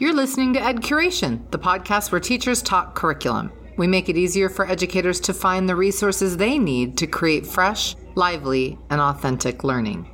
You're listening to Ed Curation, the podcast where teachers talk curriculum. We make it easier for educators to find the resources they need to create fresh, lively, and authentic learning.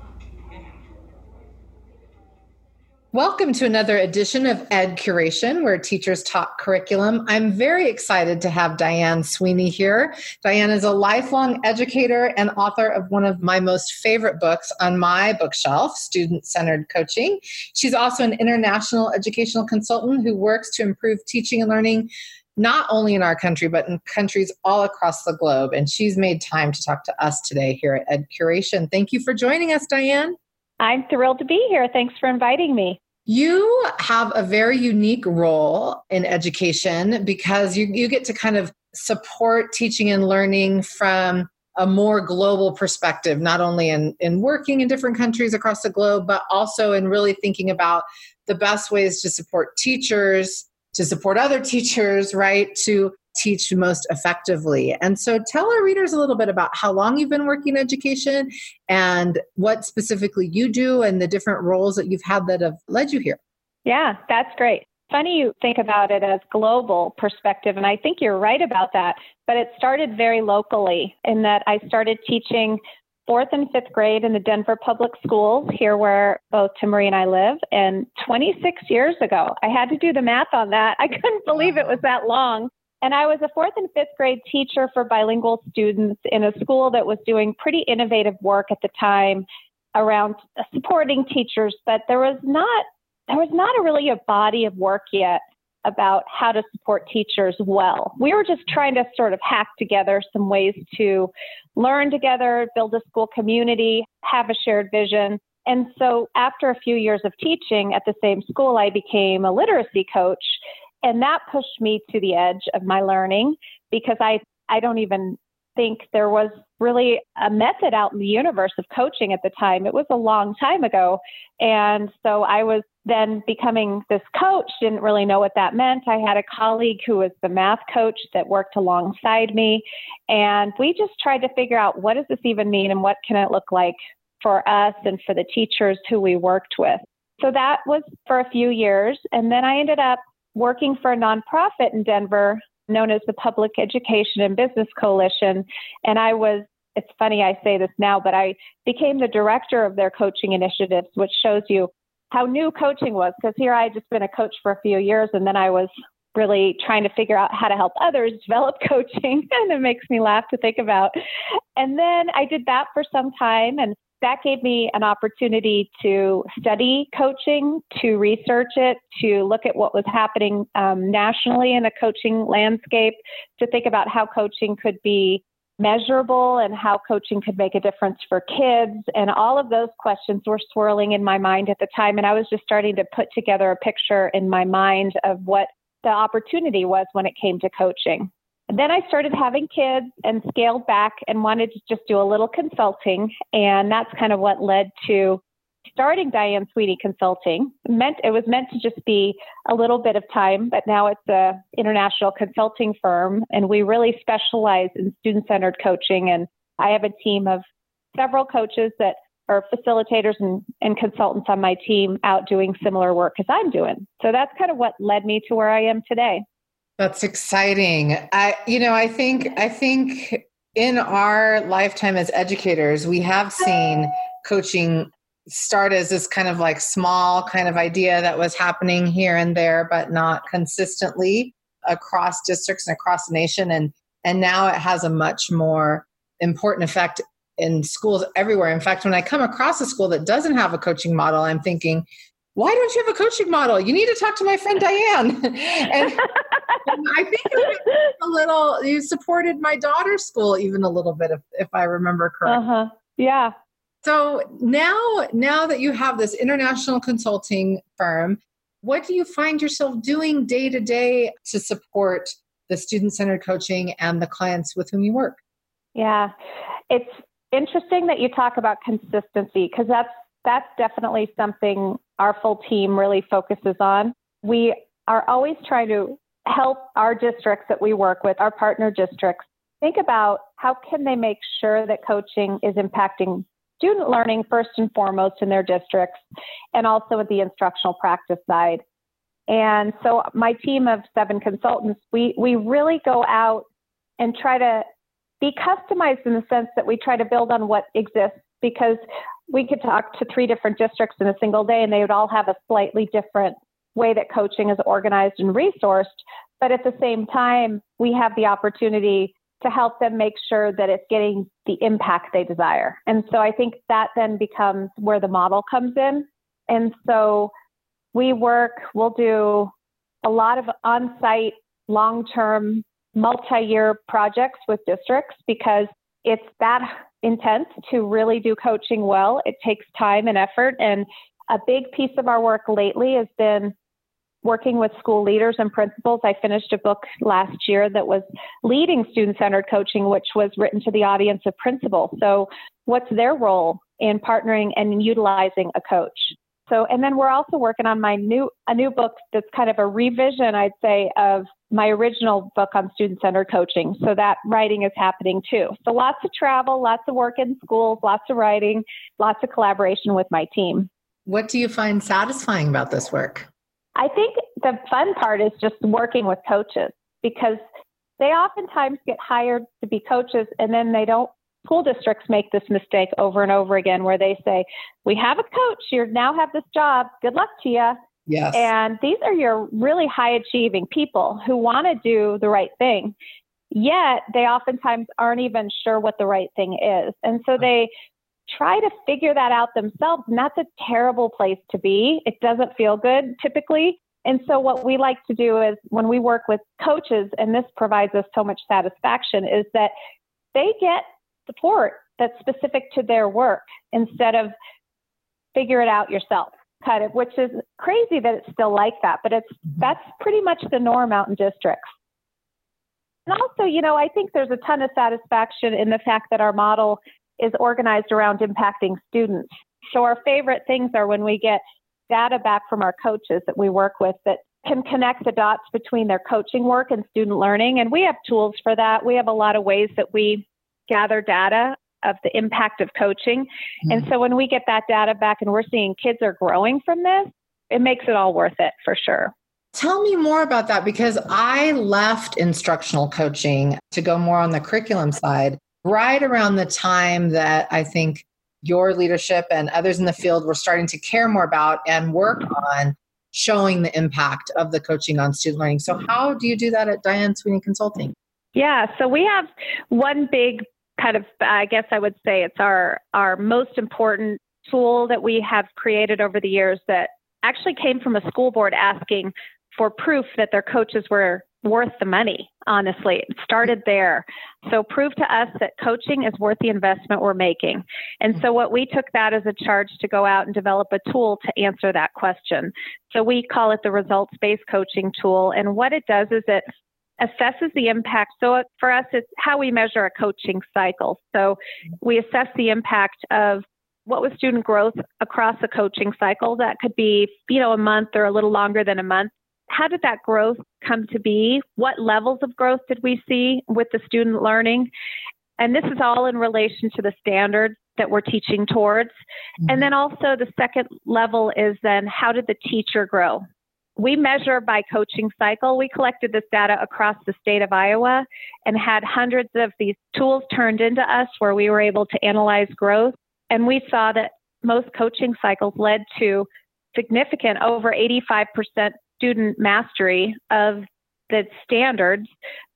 Welcome to another edition of Ed Curation, where teachers talk curriculum. I'm very excited to have Diane Sweeney here. Diane is a lifelong educator and author of one of my most favorite books on my bookshelf, Student Centered Coaching. She's also an international educational consultant who works to improve teaching and learning not only in our country, but in countries all across the globe. And she's made time to talk to us today here at Ed Curation. Thank you for joining us, Diane. I'm thrilled to be here. Thanks for inviting me. You have a very unique role in education because you, you get to kind of support teaching and learning from a more global perspective, not only in, in working in different countries across the globe, but also in really thinking about the best ways to support teachers, to support other teachers, right? To teach most effectively. And so tell our readers a little bit about how long you've been working in education and what specifically you do and the different roles that you've had that have led you here. Yeah, that's great. Funny you think about it as global perspective, and I think you're right about that. But it started very locally in that I started teaching fourth and fifth grade in the Denver public schools, here where both Timmerie and I live. And 26 years ago, I had to do the math on that. I couldn't believe it was that long. And I was a fourth and fifth grade teacher for bilingual students in a school that was doing pretty innovative work at the time around supporting teachers, but there was not there was not a really a body of work yet about how to support teachers well. We were just trying to sort of hack together some ways to learn together, build a school community, have a shared vision. And so after a few years of teaching at the same school, I became a literacy coach and that pushed me to the edge of my learning because I, I don't even think there was really a method out in the universe of coaching at the time. It was a long time ago. And so I was then becoming this coach, didn't really know what that meant. I had a colleague who was the math coach that worked alongside me. And we just tried to figure out what does this even mean and what can it look like for us and for the teachers who we worked with. So that was for a few years. And then I ended up working for a nonprofit in Denver known as the Public Education and Business Coalition. And I was, it's funny I say this now, but I became the director of their coaching initiatives, which shows you how new coaching was. Because here I had just been a coach for a few years, and then I was really trying to figure out how to help others develop coaching. and it makes me laugh to think about. And then I did that for some time. And that gave me an opportunity to study coaching, to research it, to look at what was happening um, nationally in the coaching landscape, to think about how coaching could be measurable and how coaching could make a difference for kids. And all of those questions were swirling in my mind at the time. And I was just starting to put together a picture in my mind of what the opportunity was when it came to coaching. Then I started having kids and scaled back and wanted to just do a little consulting. And that's kind of what led to starting Diane Sweeney Consulting. It meant it was meant to just be a little bit of time, but now it's a international consulting firm and we really specialize in student-centered coaching and I have a team of several coaches that are facilitators and, and consultants on my team out doing similar work as I'm doing. So that's kind of what led me to where I am today. That's exciting. I you know, I think I think in our lifetime as educators, we have seen coaching start as this kind of like small kind of idea that was happening here and there but not consistently across districts and across the nation and and now it has a much more important effect in schools everywhere. In fact, when I come across a school that doesn't have a coaching model, I'm thinking, why don't you have a coaching model? You need to talk to my friend Diane. and, I think a little, you supported my daughter's school even a little bit, if, if I remember correctly. Uh-huh. Yeah. So now, now that you have this international consulting firm, what do you find yourself doing day to day to support the student centered coaching and the clients with whom you work? Yeah, it's interesting that you talk about consistency because that's that's definitely something our full team really focuses on. We are always trying to help our districts that we work with, our partner districts, think about how can they make sure that coaching is impacting student learning first and foremost in their districts and also at the instructional practice side. And so my team of seven consultants, we, we really go out and try to be customized in the sense that we try to build on what exists because we could talk to three different districts in a single day and they would all have a slightly different way that coaching is organized and resourced. But at the same time, we have the opportunity to help them make sure that it's getting the impact they desire. And so I think that then becomes where the model comes in. And so we work, we'll do a lot of on site, long term, multi year projects with districts because it's that intense to really do coaching well. It takes time and effort. And a big piece of our work lately has been working with school leaders and principals. I finished a book last year that was leading student centered coaching, which was written to the audience of principals. So, what's their role in partnering and utilizing a coach? So, and then we're also working on my new a new book that's kind of a revision, I'd say, of my original book on student centered coaching. So that writing is happening too. So lots of travel, lots of work in schools, lots of writing, lots of collaboration with my team. What do you find satisfying about this work? I think the fun part is just working with coaches because they oftentimes get hired to be coaches and then they don't school districts make this mistake over and over again where they say, We have a coach, you now have this job, good luck to you. Yes. And these are your really high achieving people who want to do the right thing, yet they oftentimes aren't even sure what the right thing is. And so they try to figure that out themselves. And that's a terrible place to be. It doesn't feel good typically. And so, what we like to do is when we work with coaches, and this provides us so much satisfaction, is that they get support that's specific to their work instead of figure it out yourself kind of which is crazy that it's still like that but it's mm-hmm. that's pretty much the norm out in districts and also you know i think there's a ton of satisfaction in the fact that our model is organized around impacting students so our favorite things are when we get data back from our coaches that we work with that can connect the dots between their coaching work and student learning and we have tools for that we have a lot of ways that we gather data of the impact of coaching. Mm-hmm. And so when we get that data back and we're seeing kids are growing from this, it makes it all worth it for sure. Tell me more about that because I left instructional coaching to go more on the curriculum side right around the time that I think your leadership and others in the field were starting to care more about and work on showing the impact of the coaching on student learning. So, how do you do that at Diane Sweeney Consulting? Yeah, so we have one big kind of I guess I would say it's our our most important tool that we have created over the years that actually came from a school board asking for proof that their coaches were worth the money honestly it started there so prove to us that coaching is worth the investment we're making and so what we took that as a charge to go out and develop a tool to answer that question so we call it the results based coaching tool and what it does is it assesses the impact. So for us, it's how we measure a coaching cycle. So we assess the impact of what was student growth across a coaching cycle. That could be, you know, a month or a little longer than a month. How did that growth come to be? What levels of growth did we see with the student learning? And this is all in relation to the standards that we're teaching towards. Mm-hmm. And then also the second level is then how did the teacher grow? we measure by coaching cycle. We collected this data across the state of Iowa and had hundreds of these tools turned into us where we were able to analyze growth. And we saw that most coaching cycles led to significant over 85% student mastery of the standards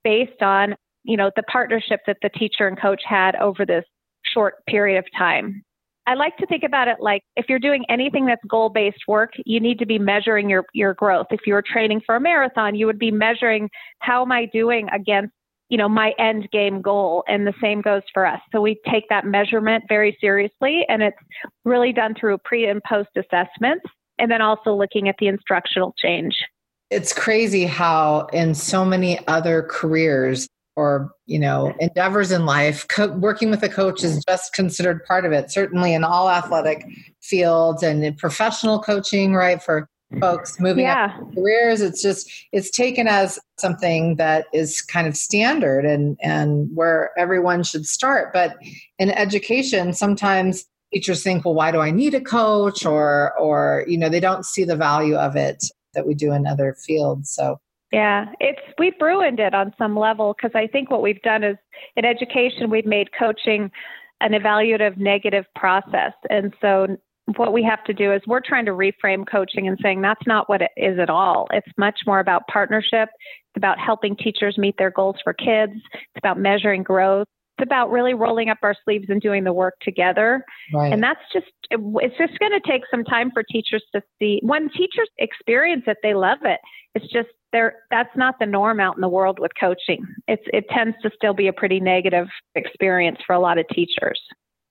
based on, you know, the partnership that the teacher and coach had over this short period of time. I like to think about it like if you're doing anything that's goal based work, you need to be measuring your, your growth. If you were training for a marathon, you would be measuring how am I doing against you know my end game goal and the same goes for us so we take that measurement very seriously and it's really done through pre and post assessments and then also looking at the instructional change. It's crazy how in so many other careers or you know endeavors in life co- working with a coach is just considered part of it. Certainly in all athletic fields and in professional coaching right for folks moving yeah. up careers it's just it's taken as something that is kind of standard and and where everyone should start. But in education sometimes teachers think, well, why do I need a coach? Or, or, you know, they don't see the value of it that we do in other fields. So, yeah, it's we've ruined it on some level because I think what we've done is in education we've made coaching an evaluative negative process, and so what we have to do is we're trying to reframe coaching and saying that's not what it is at all. It's much more about partnership. It's about helping teachers meet their goals for kids. It's about measuring growth about really rolling up our sleeves and doing the work together. Right. And that's just, it's just going to take some time for teachers to see. When teachers experience it, they love it. It's just, there, that's not the norm out in the world with coaching. It's, it tends to still be a pretty negative experience for a lot of teachers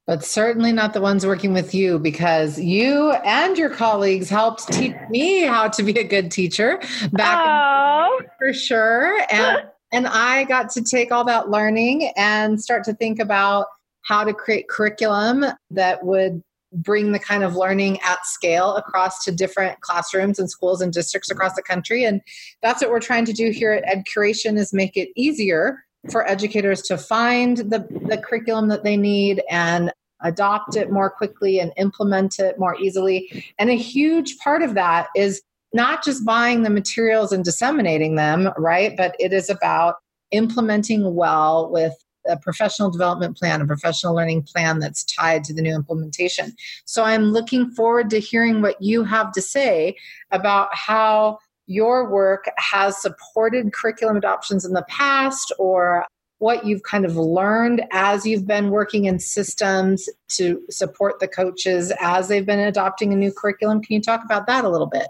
but certainly not the ones working with you because you and your colleagues helped teach me how to be a good teacher back oh. for sure and and I got to take all that learning and start to think about how to create curriculum that would bring the kind of learning at scale across to different classrooms and schools and districts across the country. And that's what we're trying to do here at ed curation is make it easier for educators to find the, the curriculum that they need and adopt it more quickly and implement it more easily. And a huge part of that is not just buying the materials and disseminating them, right? But it is about implementing well with a professional development plan, a professional learning plan that's tied to the new implementation. So I'm looking forward to hearing what you have to say about how your work has supported curriculum adoptions in the past or what you've kind of learned as you've been working in systems to support the coaches as they've been adopting a new curriculum. Can you talk about that a little bit?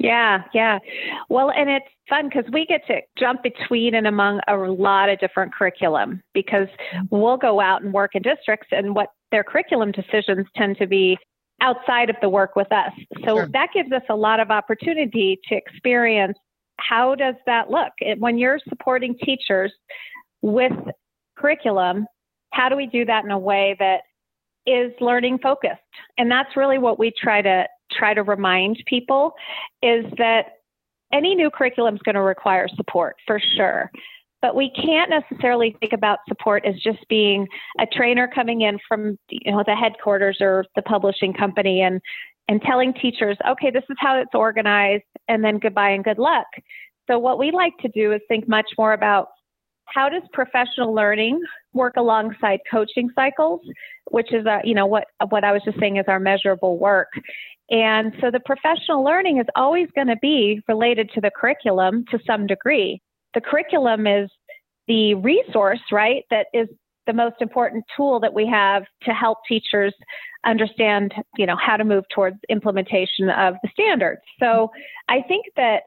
Yeah, yeah. Well, and it's fun because we get to jump between and among a lot of different curriculum because we'll go out and work in districts and what their curriculum decisions tend to be outside of the work with us. So sure. that gives us a lot of opportunity to experience how does that look? When you're supporting teachers with curriculum, how do we do that in a way that is learning focused? And that's really what we try to try to remind people is that any new curriculum is going to require support for sure. But we can't necessarily think about support as just being a trainer coming in from you know the headquarters or the publishing company and and telling teachers, okay, this is how it's organized, and then goodbye and good luck. So what we like to do is think much more about how does professional learning work alongside coaching cycles, which is, a, you know, what what I was just saying is our measurable work. And so the professional learning is always going to be related to the curriculum to some degree. The curriculum is the resource, right, that is the most important tool that we have to help teachers understand, you know, how to move towards implementation of the standards. So I think that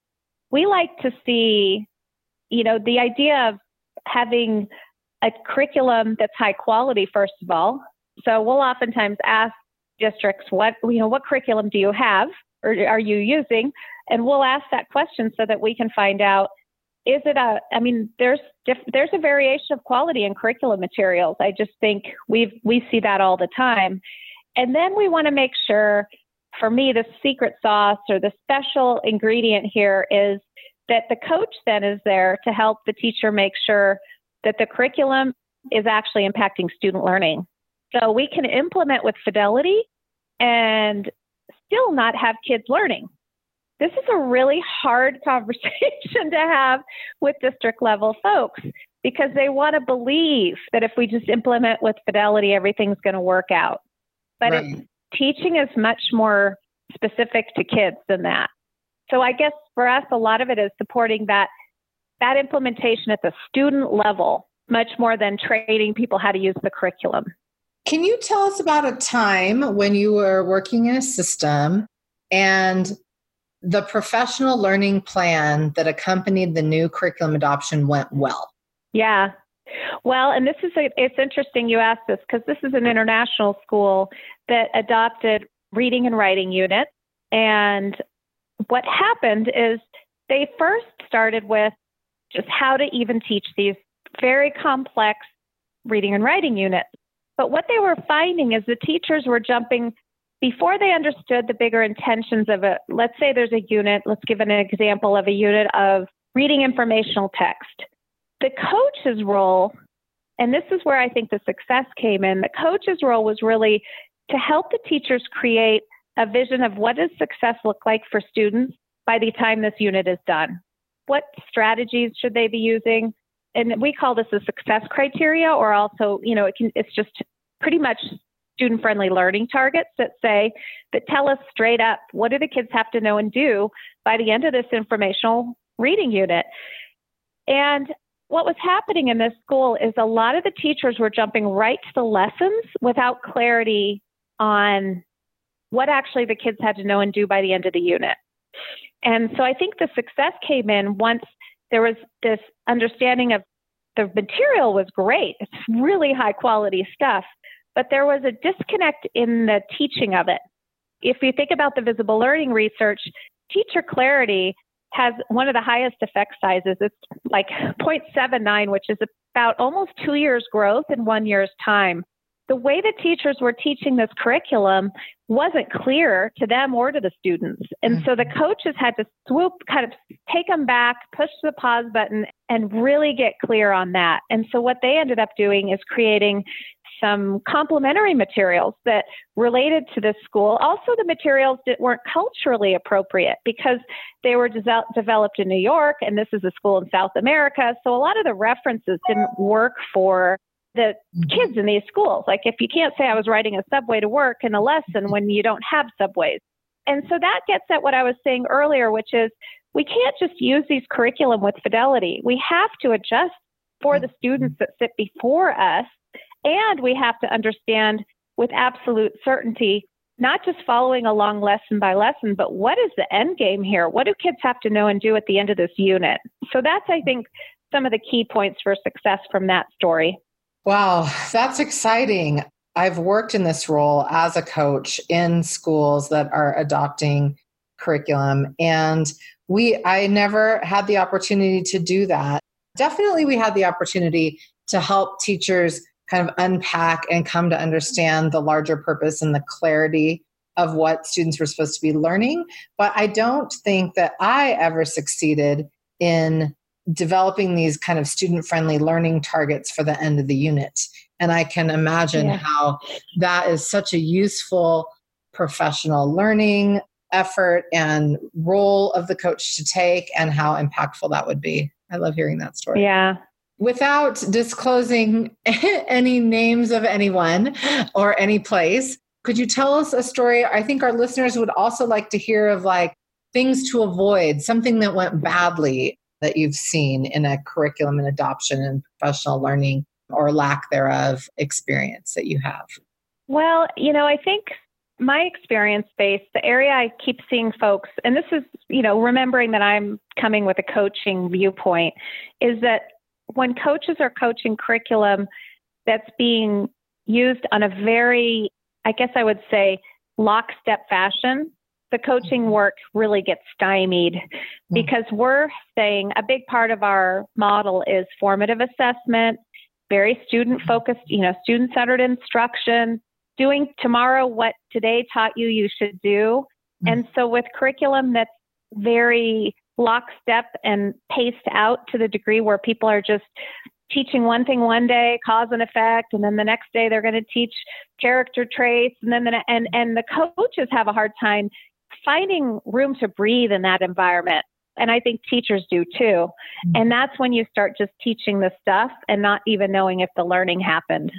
we like to see, you know, the idea of having a curriculum that's high quality, first of all. So we'll oftentimes ask districts what you know what curriculum do you have or are you using? And we'll ask that question so that we can find out is it a i mean there's diff- there's a variation of quality in curriculum materials. I just think we we see that all the time. And then we want to make sure for me the secret sauce or the special ingredient here is that the coach then is there to help the teacher make sure that the curriculum is actually impacting student learning. So we can implement with fidelity and still not have kids learning. This is a really hard conversation to have with district level folks because they want to believe that if we just implement with fidelity, everything's going to work out. But right. teaching is much more specific to kids than that. So I guess for us, a lot of it is supporting that that implementation at the student level much more than training people how to use the curriculum. Can you tell us about a time when you were working in a system and the professional learning plan that accompanied the new curriculum adoption went well? Yeah. Well, and this is a, it's interesting you asked this because this is an international school that adopted reading and writing units and what happened is they first started with just how to even teach these very complex reading and writing units. But what they were finding is the teachers were jumping before they understood the bigger intentions of it. Let's say there's a unit, let's give an example of a unit of reading informational text. The coach's role, and this is where I think the success came in, the coach's role was really to help the teachers create a vision of what does success look like for students by the time this unit is done. What strategies should they be using? And we call this a success criteria, or also, you know, it can, it's just pretty much student friendly learning targets that say, that tell us straight up what do the kids have to know and do by the end of this informational reading unit. And what was happening in this school is a lot of the teachers were jumping right to the lessons without clarity on what actually the kids had to know and do by the end of the unit. And so I think the success came in once there was this understanding of the material was great. It's really high quality stuff, but there was a disconnect in the teaching of it. If you think about the visible learning research, teacher clarity has one of the highest effect sizes. It's like 0.79, which is about almost two years growth in one year's time. The way the teachers were teaching this curriculum wasn't clear to them or to the students. And so the mm-hmm. coaches had to swoop, kind of take them back, push the pause button, and really get clear on that. And so what they ended up doing is creating some complementary materials that related to this school. Also, the materials that weren't culturally appropriate because they were de- developed in New York and this is a school in South America. So a lot of the references didn't work for the kids in these schools. Like if you can't say I was riding a subway to work in a lesson when you don't have subways. And so that gets at what I was saying earlier, which is we can't just use these curriculum with fidelity. We have to adjust for the students that sit before us and we have to understand with absolute certainty, not just following along lesson by lesson, but what is the end game here? What do kids have to know and do at the end of this unit? So that's, I think, some of the key points for success from that story. Wow, that's exciting. I've worked in this role as a coach in schools that are adopting curriculum and we I never had the opportunity to do that. Definitely we had the opportunity to help teachers kind of unpack and come to understand the larger purpose and the clarity of what students were supposed to be learning. But I don't think that I ever succeeded in developing these kind of student friendly learning targets for the end of the unit. And I can imagine yeah. how that is such a useful professional learning effort and role of the coach to take and how impactful that would be. I love hearing that story. Yeah without disclosing any names of anyone or any place, could you tell us a story? I think our listeners would also like to hear of like things to avoid, something that went badly that you've seen in a curriculum and adoption and professional learning or lack thereof experience that you have. Well, you know, I think my experience base, the area I keep seeing folks, and this is, you know, remembering that I'm coming with a coaching viewpoint, is that when coaches are coaching curriculum that's being used on a very, I guess I would say, lockstep fashion, the coaching work really gets stymied mm-hmm. because we're saying a big part of our model is formative assessment, very student focused, you know, student centered instruction, doing tomorrow what today taught you you should do. Mm-hmm. And so with curriculum that's very lockstep and paced out to the degree where people are just teaching one thing one day, cause and effect, and then the next day they're going to teach character traits, and then the, and and the coaches have a hard time finding room to breathe in that environment. And I think teachers do too. Mm-hmm. And that's when you start just teaching the stuff and not even knowing if the learning happened.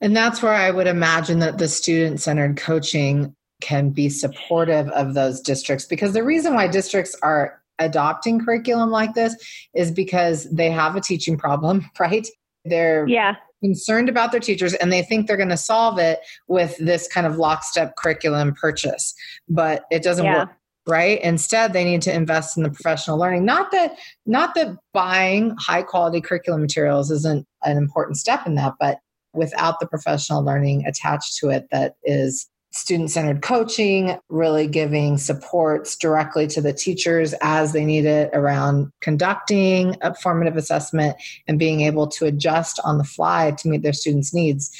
And that's where I would imagine that the student centered coaching can be supportive of those districts because the reason why districts are adopting curriculum like this is because they have a teaching problem, right? They're yeah. Concerned about their teachers and they think they're going to solve it with this kind of lockstep curriculum purchase, but it doesn't yeah. work right? Instead they need to invest in the professional learning. Not that not that buying high quality curriculum materials isn't an important step in that but without the professional learning attached to it that is student centered coaching, really giving supports directly to the teachers as they need it around conducting a formative assessment and being able to adjust on the fly to meet their students' needs.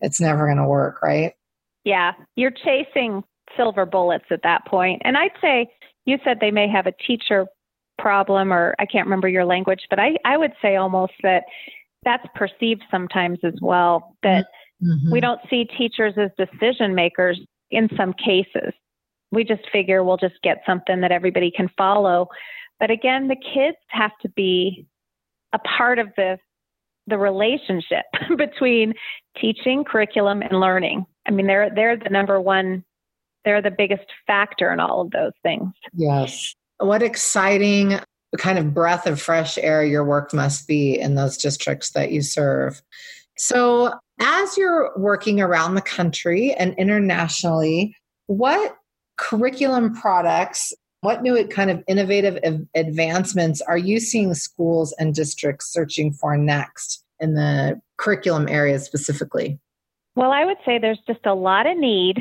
It's never going to work, right? Yeah, you're chasing silver bullets at that point. And I'd say you said they may have a teacher problem, or I can't remember your language, but I, I would say almost that that's perceived sometimes as well that. Mm-hmm Mm-hmm. We don't see teachers as decision makers in some cases. We just figure we'll just get something that everybody can follow. But again, the kids have to be a part of the the relationship between teaching, curriculum, and learning. I mean, they're they're the number one, they're the biggest factor in all of those things. Yes. What exciting kind of breath of fresh air your work must be in those districts that you serve. So, as you're working around the country and internationally, what curriculum products, what new kind of innovative advancements are you seeing schools and districts searching for next in the curriculum areas specifically? Well, I would say there's just a lot of need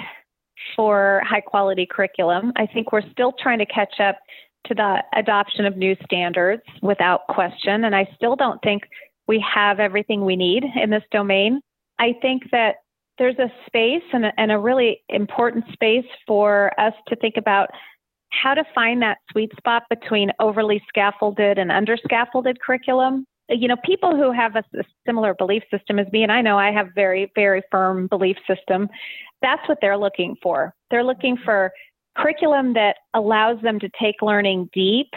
for high quality curriculum. I think we're still trying to catch up to the adoption of new standards without question. And I still don't think we have everything we need in this domain. I think that there's a space and a, and a really important space for us to think about how to find that sweet spot between overly scaffolded and under scaffolded curriculum. You know, people who have a, a, similar belief system as me, and I know I have very, very firm belief system, that's what they're looking for. They're looking mm-hmm. for curriculum that allows them to take learning deep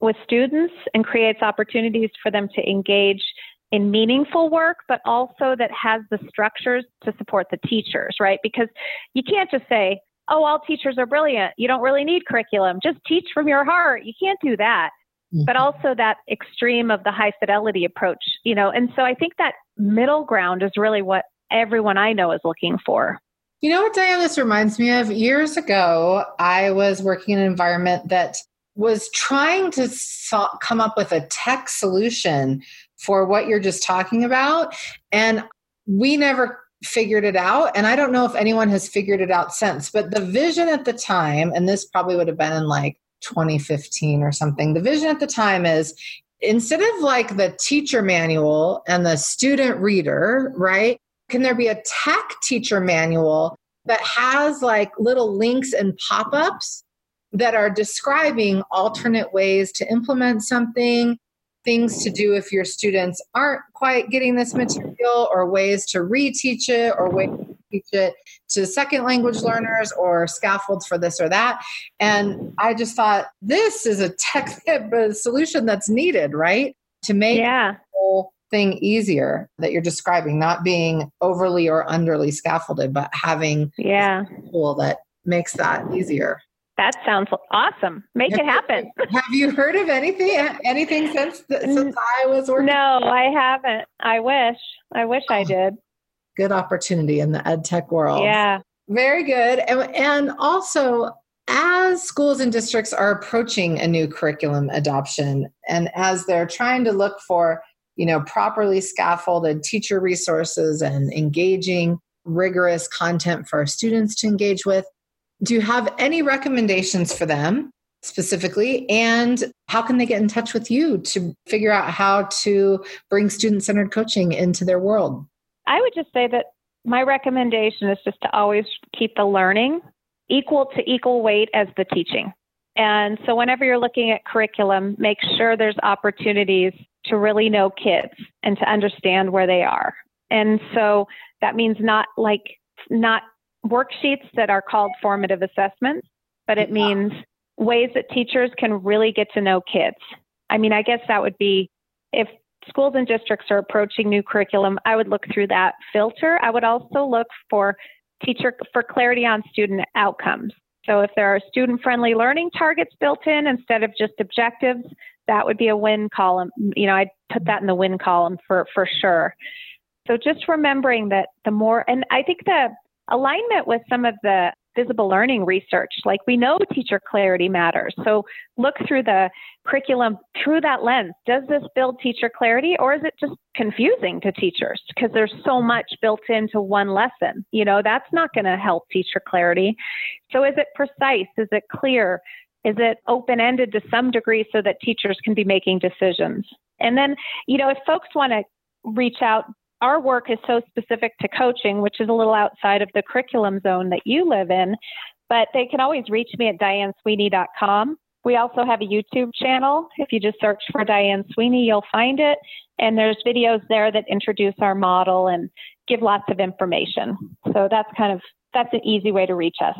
with students and creates opportunities for them to engage in meaningful work, but also that has the structures to support the teachers, right? Because you can't just say, oh, all teachers are brilliant. You don't really need curriculum. Just teach from your heart. You can't do that. Mm-hmm. But also that extreme of the high fidelity approach, you know, and so I think that middle ground is really what everyone I know is looking for. You know what, Diane, this reminds me of? Years ago, I was working in an environment that was trying to so- come up with a tech solution for what you're just talking about. And we never figured it out. And I don't know if anyone has figured it out since, but the vision at the time, and this probably would have been in like 2015 or something, the vision at the time is instead of like the teacher manual and the student reader, right? Can there be a tech teacher manual that has like little links and pop ups that are describing alternate ways to implement something, things to do if your students aren't quite getting this material, or ways to reteach it, or ways to teach it to second language learners, or scaffolds for this or that. And I just thought this is a tech solution that's needed, right? To make yeah. the whole thing easier that you're describing, not being overly or underly scaffolded, but having yeah tool that makes that easier. That sounds awesome. Make have it happen. You, have you heard of anything anything since since I was working? No, I haven't. I wish. I wish I oh. did. Good opportunity in the ed tech world. Yeah. Very good. And, and also as schools and districts are approaching a new curriculum adoption and as they're trying to look for you know properly scaffolded teacher resources and engaging rigorous content for our students to engage with do you have any recommendations for them specifically? And how can they get in touch with you to figure out how to bring student centered coaching into their world? I would just say that my recommendation is just to always keep the learning equal to equal weight as the teaching. And so whenever you're looking at curriculum make sure there's opportunities to really know kids and to understand where they are. And so that means not like not worksheets that are called formative assessments, but it means ways that teachers can really get to know kids. I mean, I guess that would be if schools and districts are approaching new curriculum, I would look through that filter. I would also look for teacher for clarity on student outcomes. So if there are student friendly learning targets built in instead of just objectives, that would be a win column. You know, I'd put that in the win column for, for sure. So just remembering that the more, and I think the alignment with some of the visible learning research, like we know teacher clarity matters. So look through the curriculum through that lens. Does this build teacher clarity or is it just confusing to teachers? Because there's so much built into one lesson. You know, that's not going to help teacher clarity. So is it precise? Is it clear? Is it open ended to some degree so that teachers can be making decisions? And then, you know, if folks want to reach out, our work is so specific to coaching, which is a little outside of the curriculum zone that you live in, but they can always reach me at dianesweeney.com. We also have a YouTube channel. If you just search for Diane Sweeney, you'll find it. And there's videos there that introduce our model and give lots of information. So that's kind of that's an easy way to reach us.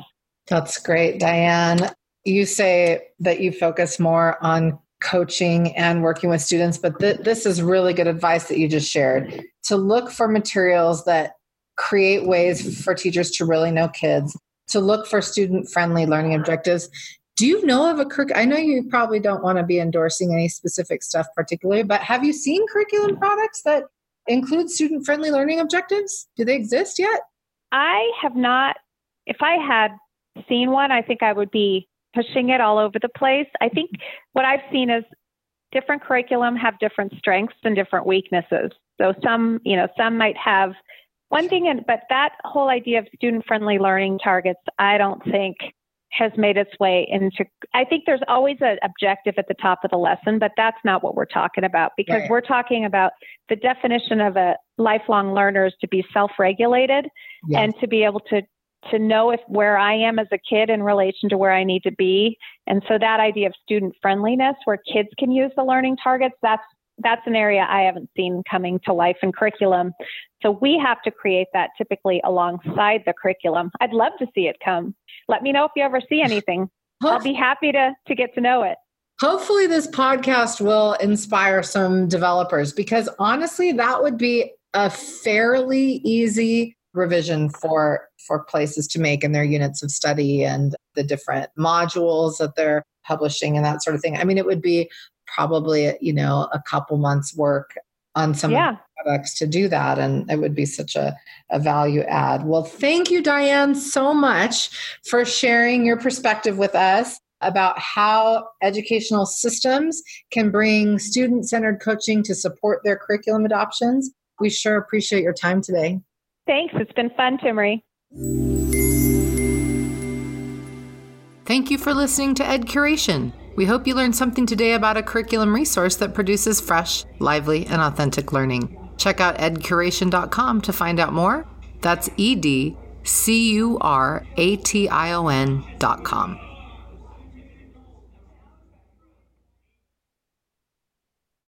That's great, Diane. You say that you focus more on coaching and working with students, but th- this is really good advice that you just shared to look for materials that create ways for teachers to really know kids, to look for student friendly learning objectives. Do you know of a curriculum? I know you probably don't want to be endorsing any specific stuff particularly, but have you seen curriculum products that include student friendly learning objectives? Do they exist yet? I have not. If I had seen one, I think I would be pushing it all over the place. I think what I've seen is different curriculum have different strengths and different weaknesses. So some, you know, some might have one thing, and but that whole idea of student friendly learning targets, I don't think has made its way into I think there's always an objective at the top of the lesson, but that's not what we're talking about because right. we're talking about the definition of a lifelong learner is to be self-regulated yes. and to be able to to know if where I am as a kid in relation to where I need to be. And so that idea of student friendliness where kids can use the learning targets, that's that's an area I haven't seen coming to life in curriculum. So we have to create that typically alongside the curriculum. I'd love to see it come. Let me know if you ever see anything. I'll be happy to to get to know it. Hopefully this podcast will inspire some developers because honestly that would be a fairly easy revision for for places to make in their units of study and the different modules that they're publishing and that sort of thing. I mean it would be probably you know a couple months work on some yeah. products to do that and it would be such a, a value add well thank you diane so much for sharing your perspective with us about how educational systems can bring student-centered coaching to support their curriculum adoptions we sure appreciate your time today thanks it's been fun Timmerie thank you for listening to ed curation we hope you learned something today about a curriculum resource that produces fresh, lively, and authentic learning. Check out edcuration.com to find out more. That's E D C U R A T I O N.com.